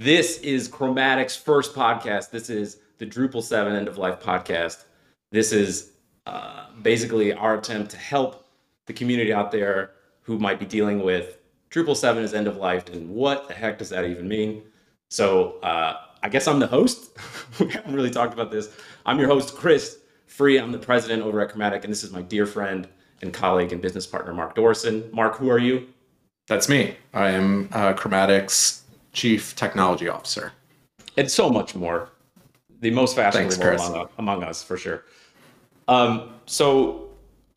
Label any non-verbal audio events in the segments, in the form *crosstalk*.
This is Chromatic's first podcast. This is the Drupal 7 End of Life podcast. This is uh, basically our attempt to help the community out there who might be dealing with Drupal 7 is end of life and what the heck does that even mean? So uh, I guess I'm the host. *laughs* we haven't really talked about this. I'm your host, Chris Free. I'm the president over at Chromatic, and this is my dear friend and colleague and business partner, Mark Dorison. Mark, who are you? That's me. I am uh, Chromatic's chief technology officer. And so much more. The most fashionable among, among, us, for sure. Um, so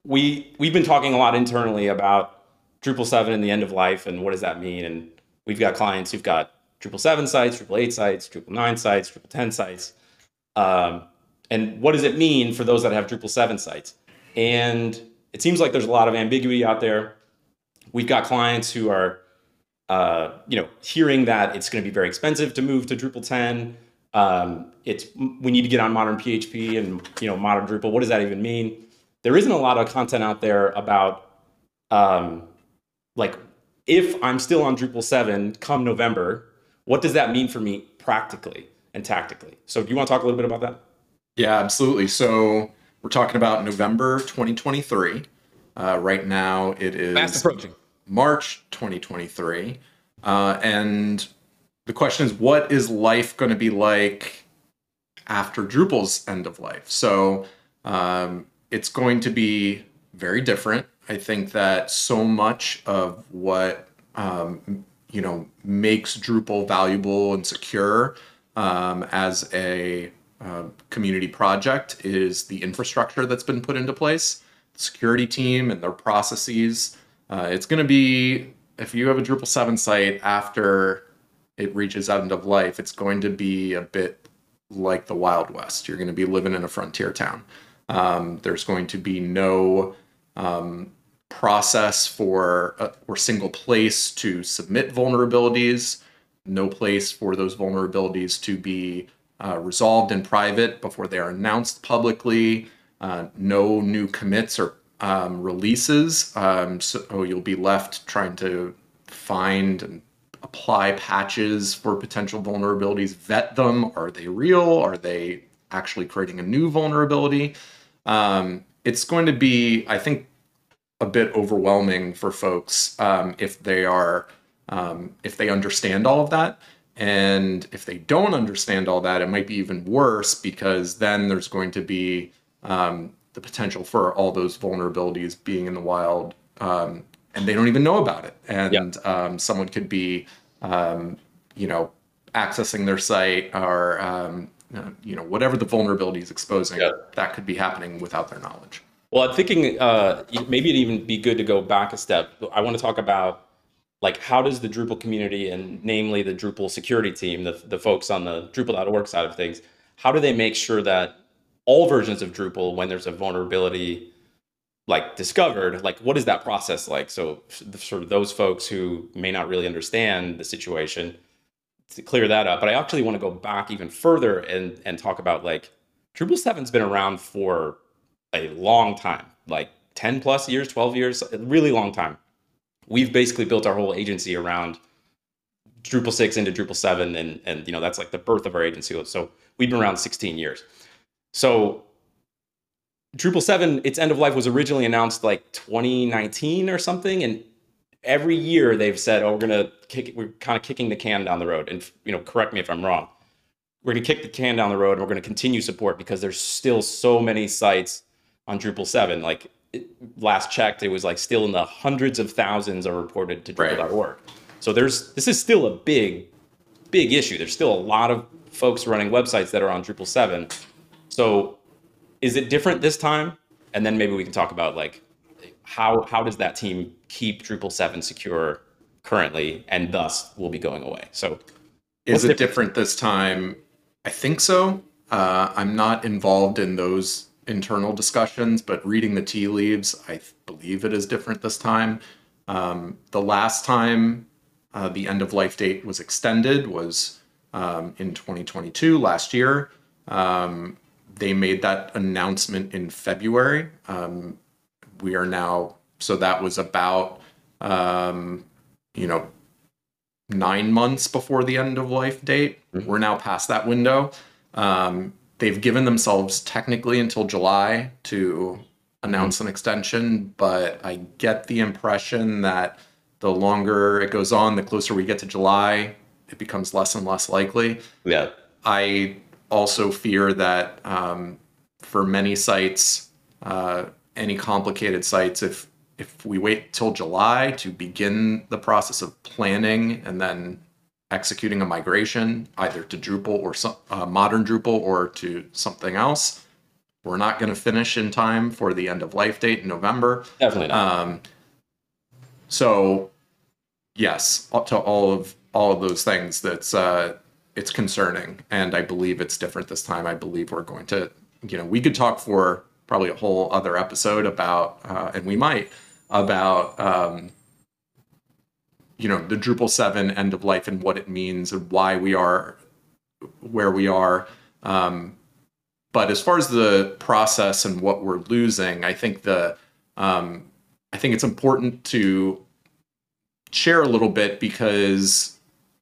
we we've been talking a lot internally about Drupal 7 and the end of life and what does that mean? And we've got clients who've got Drupal 7 sites, Drupal 8 sites, Drupal 9 sites, Drupal 10 sites. Um, and what does it mean for those that have Drupal 7 sites? And it seems like there's a lot of ambiguity out there. We've got clients who are, uh, you know, hearing that it's going to be very expensive to move to Drupal 10. Um, it's we need to get on modern PHP and you know modern Drupal. What does that even mean? There isn't a lot of content out there about um, like if I'm still on Drupal 7 come November, what does that mean for me practically and tactically? So do you want to talk a little bit about that? Yeah, absolutely. So we're talking about November 2023. Uh, right now it is fast approaching March 2023. Uh, and the question is, what is life going to be like after Drupal's end of life? So um, it's going to be very different. I think that so much of what um, you know makes Drupal valuable and secure um, as a uh, community project is the infrastructure that's been put into place, the security team and their processes. Uh, it's going to be if you have a Drupal 7 site after it reaches end of life, it's going to be a bit like the Wild West. You're going to be living in a frontier town. Um, there's going to be no um, process for uh, or single place to submit vulnerabilities, no place for those vulnerabilities to be uh, resolved in private before they are announced publicly, uh, no new commits or um, releases. Um, so you'll be left trying to find and apply patches for potential vulnerabilities, vet them. Are they real? Are they actually creating a new vulnerability? Um, it's going to be, I think, a bit overwhelming for folks um, if they are um, if they understand all of that and if they don't understand all that it might be even worse because then there's going to be um, the potential for all those vulnerabilities being in the wild um, and they don't even know about it and yep. Um, someone could be um, you know accessing their site or uh, you know whatever the vulnerability is exposing yep. that could be happening without their knowledge well, I'm thinking uh, maybe it'd even be good to go back a step. I want to talk about like how does the Drupal community and namely the Drupal security team, the, the folks on the Drupal.org side of things, how do they make sure that all versions of Drupal, when there's a vulnerability like discovered, like what is that process like? So sort of those folks who may not really understand the situation to clear that up. But I actually want to go back even further and and talk about like Drupal 7's been around for a long time, like 10 plus years, 12 years, a really long time. We've basically built our whole agency around Drupal 6 into Drupal 7 and and you know that's like the birth of our agency. So we've been around 16 years. So Drupal 7 its end of life was originally announced like 2019 or something and every year they've said oh we're going to kick we're kind of kicking the can down the road and you know correct me if I'm wrong. We're going to kick the can down the road and we're going to continue support because there's still so many sites on Drupal 7. Like it, last checked, it was like still in the hundreds of thousands are reported to Drupal.org. Right. So there's this is still a big, big issue. There's still a lot of folks running websites that are on Drupal 7. So is it different this time? And then maybe we can talk about like how how does that team keep Drupal 7 secure currently and thus will be going away. So is it different? this time? I think so. Uh, I'm not involved in those internal discussions, but reading the tea leaves, I believe it is different this time. Um, the last time uh, the end of life date was extended was um, in 2022, last year. Um, they made that announcement in February. Um, we are now, so that was about, um, you know, nine months before the end of life date. We're now past that window. Um, they've given themselves technically until July to announce an extension, but I get the impression that the longer it goes on, the closer we get to July, it becomes less and less likely. Yeah. I also fear that um, for many sites, uh, any complicated sites, if if we wait till July to begin the process of planning and then executing a migration, either to Drupal or some uh, modern Drupal or to something else, we're not going to finish in time for the end of life date in November. Definitely not. Um, so, yes, to all of all of those things, that's uh, it's concerning, and I believe it's different this time. I believe we're going to, you know, we could talk for probably a whole other episode about, uh, and we might about, um, you know, the Drupal seven end of life and what it means and why we are where we are. Um, but as far as the process and what we're losing, I think the um, I think it's important to share a little bit because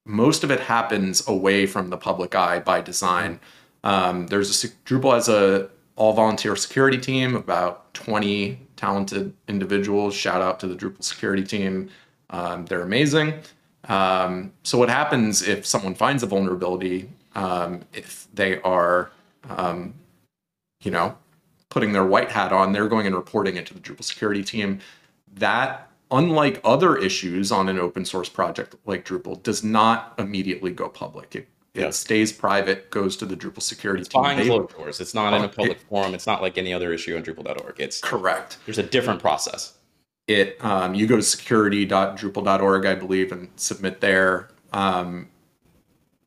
most of it happens away from the public eye by design. Um, there's a Drupal has a all volunteer security team, about 20 talented individuals. Shout out to the Drupal security team. Um, they're amazing. Um, so what happens if someone finds a vulnerability? Um, if they are, um, you know, putting their white hat on, they're going and reporting it to the Drupal security team. That, unlike other issues on an open source project like Drupal, does not immediately go public. It, it Yeah. stays private, goes to the Drupal security team. Behind closed doors. It's not in a public forum. It's not like any other issue on Drupal.org. It's correct. there's a different process. it um, you go to security.drupal.org i believe and submit there um,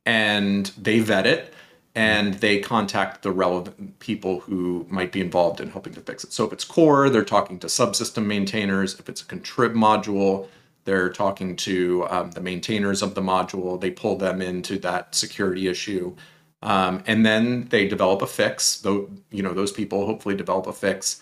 and they vet it and they contact the relevant people who might be involved in helping to fix it. So if it's core they're talking to subsystem maintainers. If it's a contrib module they're talking to um, the maintainers of the module. They pull them into that security issue. Um, and then they develop a fix. Though you know those people hopefully develop a fix.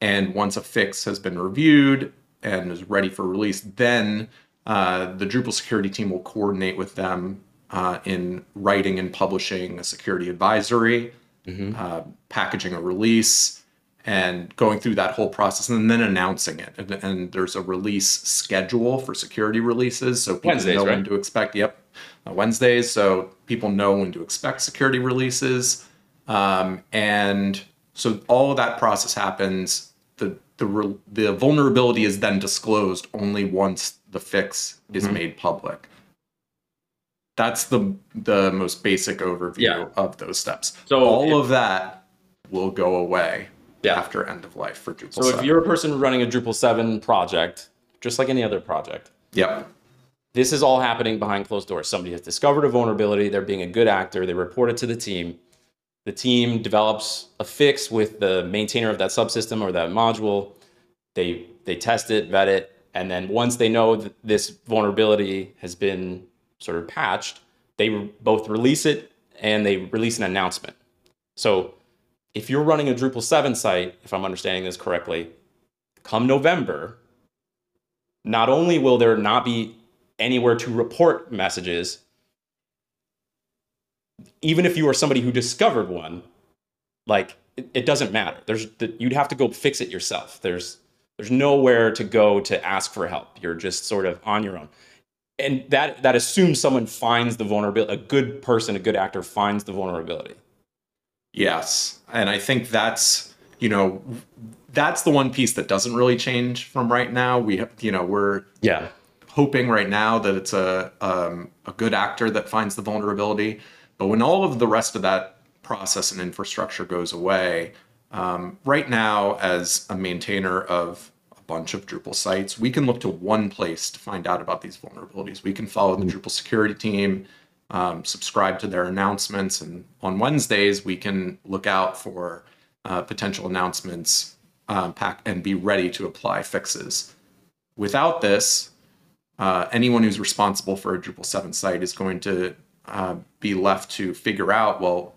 And once a fix has been reviewed and is ready for release, then uh, the Drupal security team will coordinate with them uh, in writing and publishing a security advisory, uh, packaging a release, and going through that whole process and then announcing it. And, and there's a release schedule for security releases, so people Wednesdays, know when to expect. Yep, uh, Wednesdays, so people know when to expect security releases. Um, and so all of that process happens. The the re- the vulnerability is then disclosed only once the fix is Mm-hmm. made public. That's the the most basic overview Yeah. of those steps. So all of that will go away Yeah. after end of life for Drupal. So if you're a person running a Drupal 7 project, just like any other project, yep, this is all happening behind closed doors. Somebody has discovered a vulnerability, they're being a good actor, they report it to the team. The team develops a fix with the maintainer of that subsystem or that module. They they test it, vet it, and then once they know that this vulnerability has been sort of patched, they both release it and they release an announcement. So if you're running a Drupal 7 site, if I'm understanding this correctly, come November, not only will there not be anywhere to report messages, even if you are somebody who discovered one, like it, it doesn't matter. There's the, you'd have to go fix it yourself. There's there's nowhere to go to ask for help. You're just sort of on your own. And that that assumes someone finds the vulnerability. A good person, a good actor finds the vulnerability. yes, and I think that's you know that's the one piece that doesn't really change from right now. We have you know we're Yeah. hoping right now that it's a um, a good actor that finds the vulnerability. But when all of the rest of that process and infrastructure goes away, um, right now, as a maintainer of bunch of Drupal sites, we can look to one place to find out about these vulnerabilities. We can follow the Drupal security team, um, subscribe to their announcements, and on Wednesdays we can look out for uh, potential announcements um, pack and be ready to apply fixes. Without this, uh, anyone who's responsible for a Drupal 7 site is going to uh, be left to figure out, well,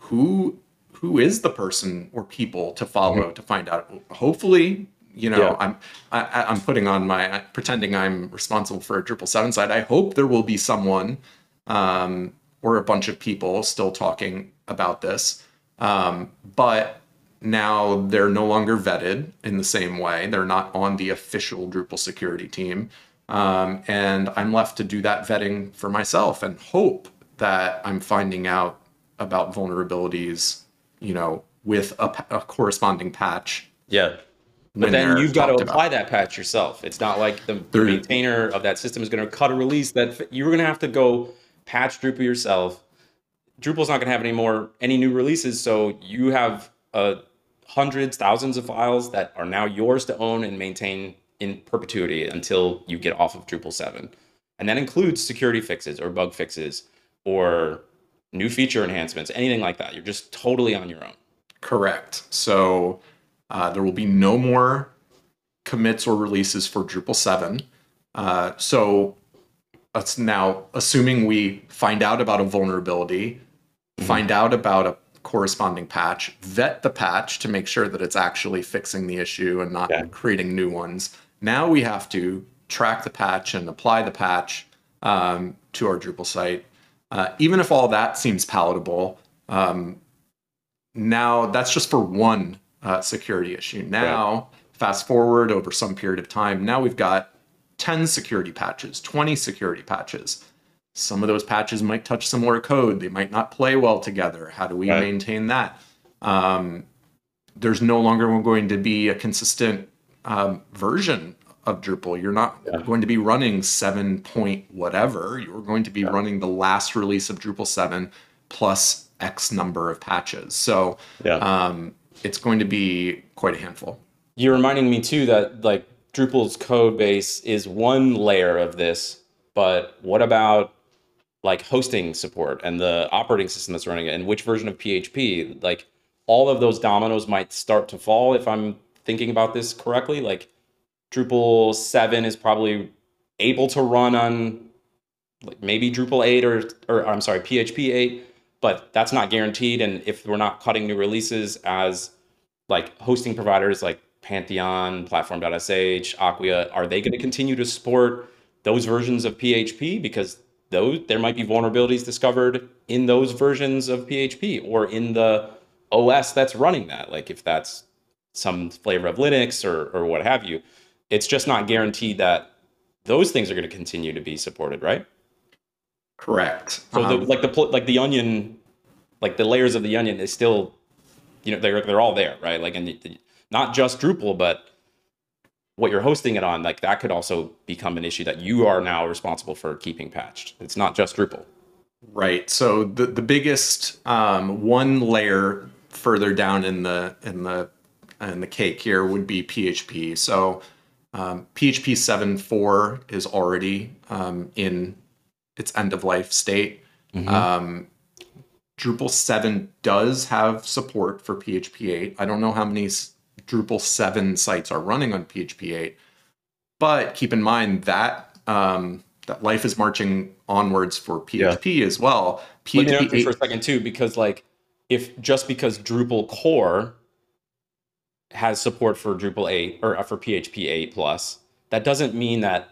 who who is the person or people to follow to find out. Hopefully, you know, Yeah. I'm I, I- I'm putting on my pretending I'm responsible for a pretending I'm responsible for a Drupal seven site. I hope there will be someone um, or a bunch of people still talking about this, um, but now they're no longer vetted in the same way. They're not on the official Drupal security team. Um, and I'm left to do that vetting for myself and hope that I'm finding out about vulnerabilities, you know, with a, a corresponding patch. Yeah. But then you've got to talked about. apply that patch yourself. It's not like the There- maintainer of that system is going to cut a release that you're going to have to go patch Drupal yourself. Drupal's not going to have any more any new releases, so you have uh, hundreds, thousands of files that are now yours to own and maintain in perpetuity until you get off of Drupal seven, and that includes security fixes or bug fixes or new feature enhancements, anything like that. You're just totally on your own. Correct. So uh, there will be no more commits or releases for Drupal 7. Uh, so it's now assuming we find out about a vulnerability, find out about a corresponding patch, vet the patch to make sure that it's actually fixing the issue and not Yeah. creating new ones. Now we have to track the patch and apply the patch um, to our Drupal site. Uh, even if all that seems palatable, um, now that's just for one uh, security issue. Now, fast forward over some period of time, now we've got 10 security patches, 20 security patches. Some of those patches might touch similar code. They might not play well together. How do we Right. maintain that? Um, there's no longer going to be a consistent um, version of Drupal. You're not Yeah. going to be running 7 point whatever. You're going to be running the last release of Drupal 7 plus X number of patches. So Yeah. um, it's going to be quite a handful. You're reminding me too that like Drupal's code base is one layer of this, but what about like hosting support and the operating system that's running it and which version of PHP? Like all of those dominoes might start to fall if I'm thinking about this correctly. Like Drupal 7 is probably able to run on like maybe Drupal 8 or or I'm sorry, PHP 8, but that's not guaranteed and if we're not cutting new releases as like hosting providers like Pantheon, Platform.sh, Acquia, are they going to continue to support those versions of PHP because those there might be vulnerabilities discovered in those versions of PHP or in the OS that's running that, like if that's some flavor of Linux or or what have you. It's just not guaranteed that those things are going to continue to be supported, right? Correct. So the, Um, like the like the onion, like the layers of the onion is still, you know, they're they're all there, right? Like and the- not just Drupal, but what you're hosting it on, like that could also become an issue that you are now responsible for keeping patched. It's not just Drupal. Right. So the the biggest um, one layer further down in the in the in the cake here would be PHP. So um, PHP 7.4 is already um, in its end of life state. Um, Drupal 7 does have support for PHP 8. I don't know how many Drupal 7 sites are running on PHP 8, but keep in mind that um, that life is marching onwards for PHP as well. Let me PHP 8 for a second too, because like if just because Drupal core has support for Drupal 8 or uh, for PHP 8 plus, that doesn't mean that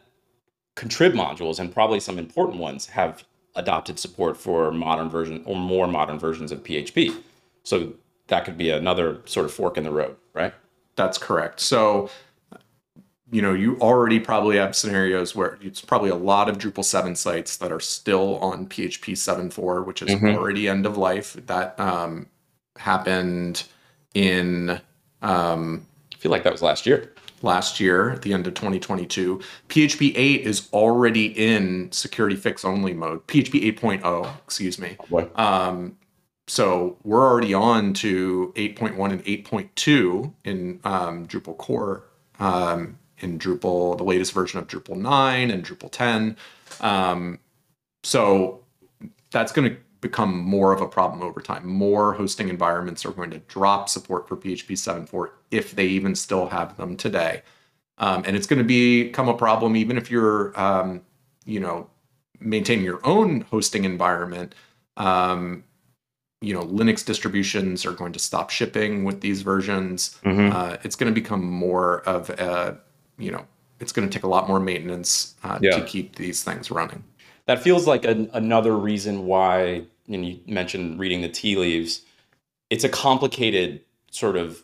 contrib modules and probably some important ones have adopted support for modern version or more modern versions of PHP. So that could be another sort of fork in the road, right? That's correct. So, you know, you already probably have scenarios where it's probably a lot of Drupal 7 sites that are still on PHP 7.4, which is Mhm. already end of life. That um, happened in um, I feel like that was last year. Last year, at the end of 2022. PHP 8 is already in security fix only mode. PHP 8.0, excuse me. Boy. Um, so we're already on to 8.1 and 8.2 in um, Drupal core, um, in Drupal, the latest version of Drupal 9 and Drupal 10. Um, so that's going to become more of a problem over time. More hosting environments are going to drop support for PHP 7.4 if they even still have them today. Um, and it's going to become a problem even if you're, um, you know, maintaining your own hosting environment. Um, you know linux distributions are going to stop shipping with these versions Mhm. uh, it's going to become more of a you know it's going to take a lot more maintenance uh, Yeah. to keep these things running that feels like an, another reason why and you mentioned reading the tea leaves it's a complicated sort of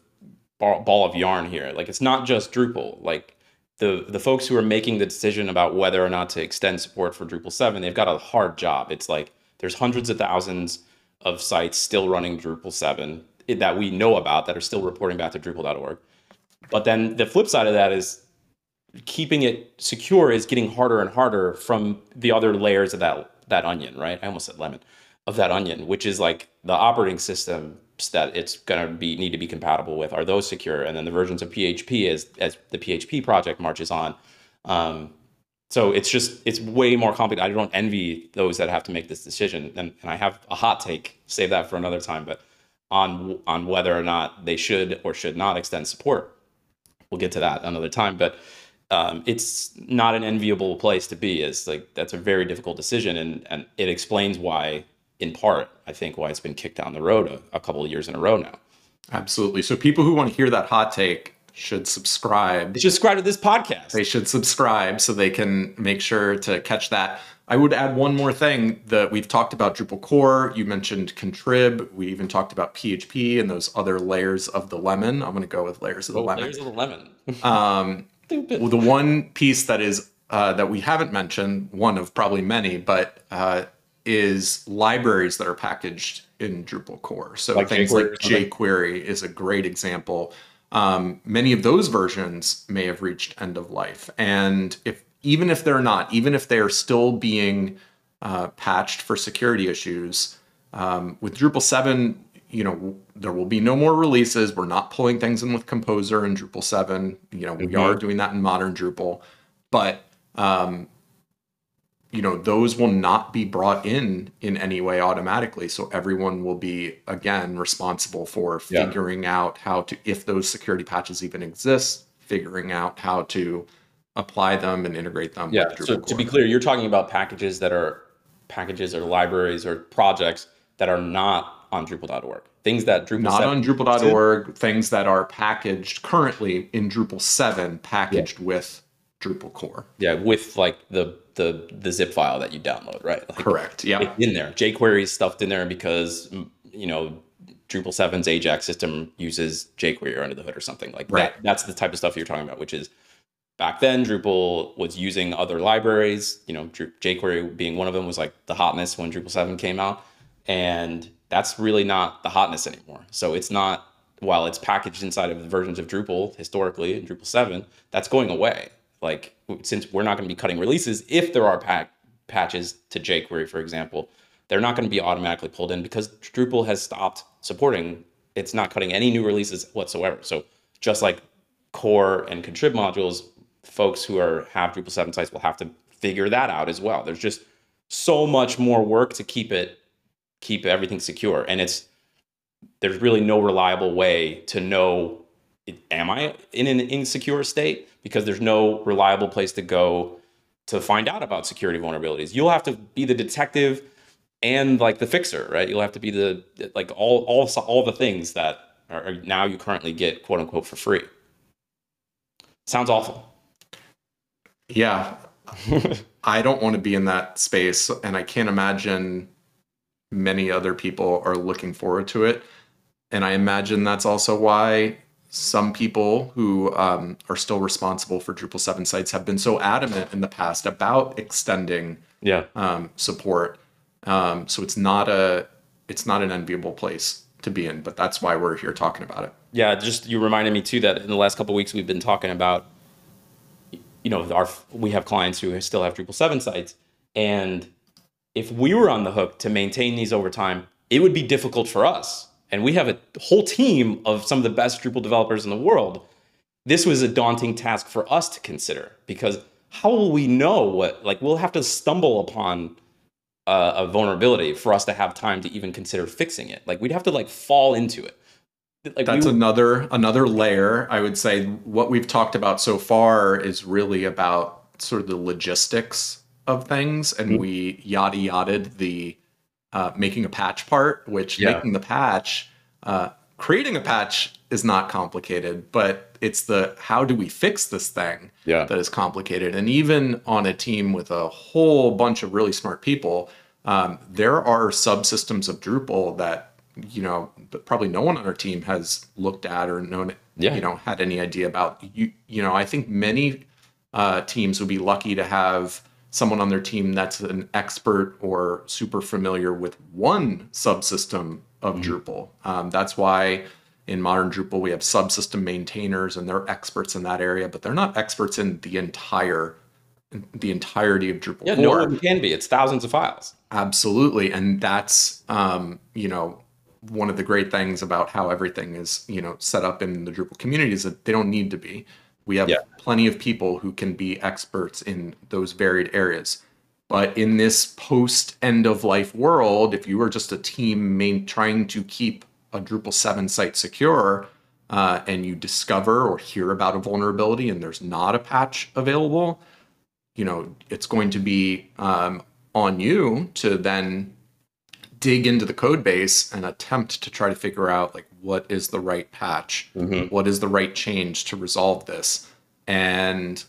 ball, of yarn here. Like it's not just drupal. Like the the folks who are making the decision about whether or not to extend support for drupal 7 they've got a hard job. It's like there's hundreds of thousands of sites still running drupal 7 that we know about that are still reporting back to drupal.org but then the flip side of that is keeping it secure is getting harder and harder from the other layers of that that onion, right? I almost said lemon of that onion, which is like the operating systems that it's going to be need to be compatible with. Are those secure? And then the versions of PHP as as the PHP project marches on. Um, so it's just it's way more complicated. I don't envy those that have to make this decision, and, and I have a hot take. Save that for another time. But on on whether or not they should or should not extend support, we'll get to that another time. But um, it's not an enviable place to be. It's like that's a very difficult decision, and and it explains why, in part, I think why it's been kicked down the road a, a couple of years in a row now. absolutely so people who want to hear that hot take should subscribe They should subscribe to this podcast. they should subscribe so they can make sure to catch that. I would add one more thing that we've talked about Drupal core. You mentioned contrib. We even talked about PHP and those other layers of the lemon. I'm going to go with layers of the Oh, lemon. there's a lemon. Um, *laughs* well, the one piece that is uh, that we haven't mentioned, one of probably many, but uh, is libraries that are packaged in Drupal core. So Like things jQuery like jQuery is a great example. Um, many of those versions may have reached end of life, and if even if they're not, even if they are still being uh, patched for security issues, um, with Drupal 7, you know, there will be no more releases. We're not pulling things in with Composer in Drupal 7. You know, we Mhm. are doing that in modern Drupal, but um, you know, those will not be brought in in any way automatically. So everyone will be again responsible for Yeah. figuring out how to, if those security patches even exist, figuring out how to apply them and integrate them. Yeah. So to be clear, you're talking about packages that are packages or libraries or projects that are not on Drupal.org. Things that Drupal not 7 on Drupal.org, things that are packaged currently in Drupal 7, packaged with Drupal core. Yeah, with like the the the zip file that you download, right? Like, Correct. Yeah. In there. jQuery is stuffed in there because mm, you know Drupal 7's Ajax system uses jQuery under the hood or something like Right. that. That's the type of stuff you're talking about, which is back then Drupal was using other libraries. You know, jQuery being one of them was like the hotness when Drupal 7 came out, and that's really not the hotness anymore. So it's not while it's packaged inside of the versions of Drupal historically in Drupal 7, that's going away. Like since we're not going to be cutting releases, if there are patches to jQuery, for example, they're not going to be automatically pulled in because Drupal has stopped supporting. It's not cutting any new releases whatsoever. So just like core and contrib modules, folks who are have Drupal 7 sites will have to figure that out as well. There's just so much more work to keep it keep everything secure. And it's there's really no reliable way to know am I in an insecure state because there's no reliable place to go to find out about security vulnerabilities. You'll have to be the detective and like the fixer, right? You'll have to be the like all all all the things that are now you currently get quote unquote for free. Sounds awful. Yeah. I don't want to be in that space, and I can't imagine many other people are looking forward to it. And I imagine that's also why some people who um, are still responsible for Drupal 7 sites have been so adamant in the past about extending Yeah. um, support. Um, so it's not a it's not an enviable place to be in, but that's why we're here talking about it. Yeah, just you reminded me too that in the last couple of weeks we've been talking about, you know, our we have clients who still have Drupal seven sites, and if we were on the hook to maintain these over time, it would be difficult for us. And we have a whole team of some of the best Drupal developers in the world. This was a daunting task for us to consider because how will we know what? Like, we'll have to stumble upon uh, a vulnerability for us to have time to even consider fixing it. Like, we'd have to like fall into it. Like, That's we, another another layer. I would say what we've talked about so far is really about sort of the logistics of things, and Mhm. we yada yada the uh, making a patch part, which Yeah. making the patch, uh, creating a patch is not complicated, but it's the how do we fix this thing Yeah. that is complicated. And even on a team with a whole bunch of really smart people, um, there are subsystems of Drupal that you know but probably no one on our team has looked at or known Yeah. you know had any idea about. You you know I think many uh, teams would be lucky to have someone on their team that's an expert or super familiar with one subsystem of Drupal. Um, that's why in modern Drupal we have subsystem maintainers and they're experts in that area, but they're not experts in the entire the entirety of Drupal Yeah, no one can be. It's thousands of files. Absolutely, and that's um, you know one of the great things about how everything is you know set up in the Drupal community is that they don't need to be. We have Yeah. plenty of people who can be experts in those varied areas. But in this post end of life world, if you are just a team main, trying to keep a Drupal 7 site secure, uh, and you discover or hear about a vulnerability and there's not a patch available, you know, it's going to be um, on you to then dig into the code base and attempt to try to figure out like what is the right patch, what is the right change to resolve this. And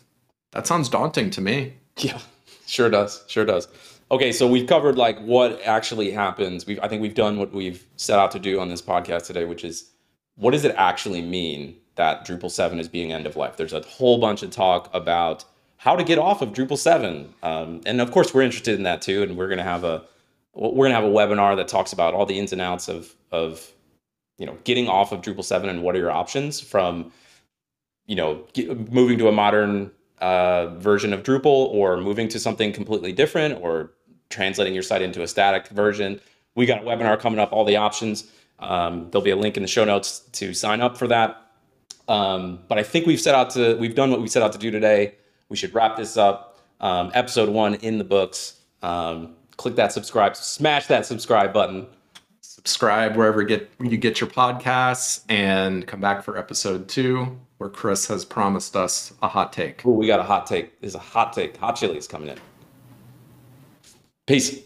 that sounds daunting to me. Yeah, sure does. Sure does. Okay, so we've covered like what actually happens. We've I think we've done what we've set out to do on this podcast today, which is what does it actually mean that Drupal 7 is being end of life? There's a whole bunch of talk about how to get off of Drupal 7. Um, and of course, we're interested in that too. And we're going to have a we're going to have a webinar that talks about all the ins and outs of of you know getting off of Drupal 7 and what are your options from you know get, moving to a modern uh, version of Drupal or moving to something completely different or translating your site into a static version. We got a webinar coming up, all the options. Um, there'll be a link in the show notes to sign up for that. Um, but I think we've set out to, we've done what we set out to do today. We should wrap this up. Um, episode one in the books. Um, click that subscribe, smash that subscribe button. Subscribe wherever get you get your podcasts and come back for episode two, where Chris has promised us a hot take. Ooh, we got a hot take. There's a hot take. Hot chili is coming in. Peace.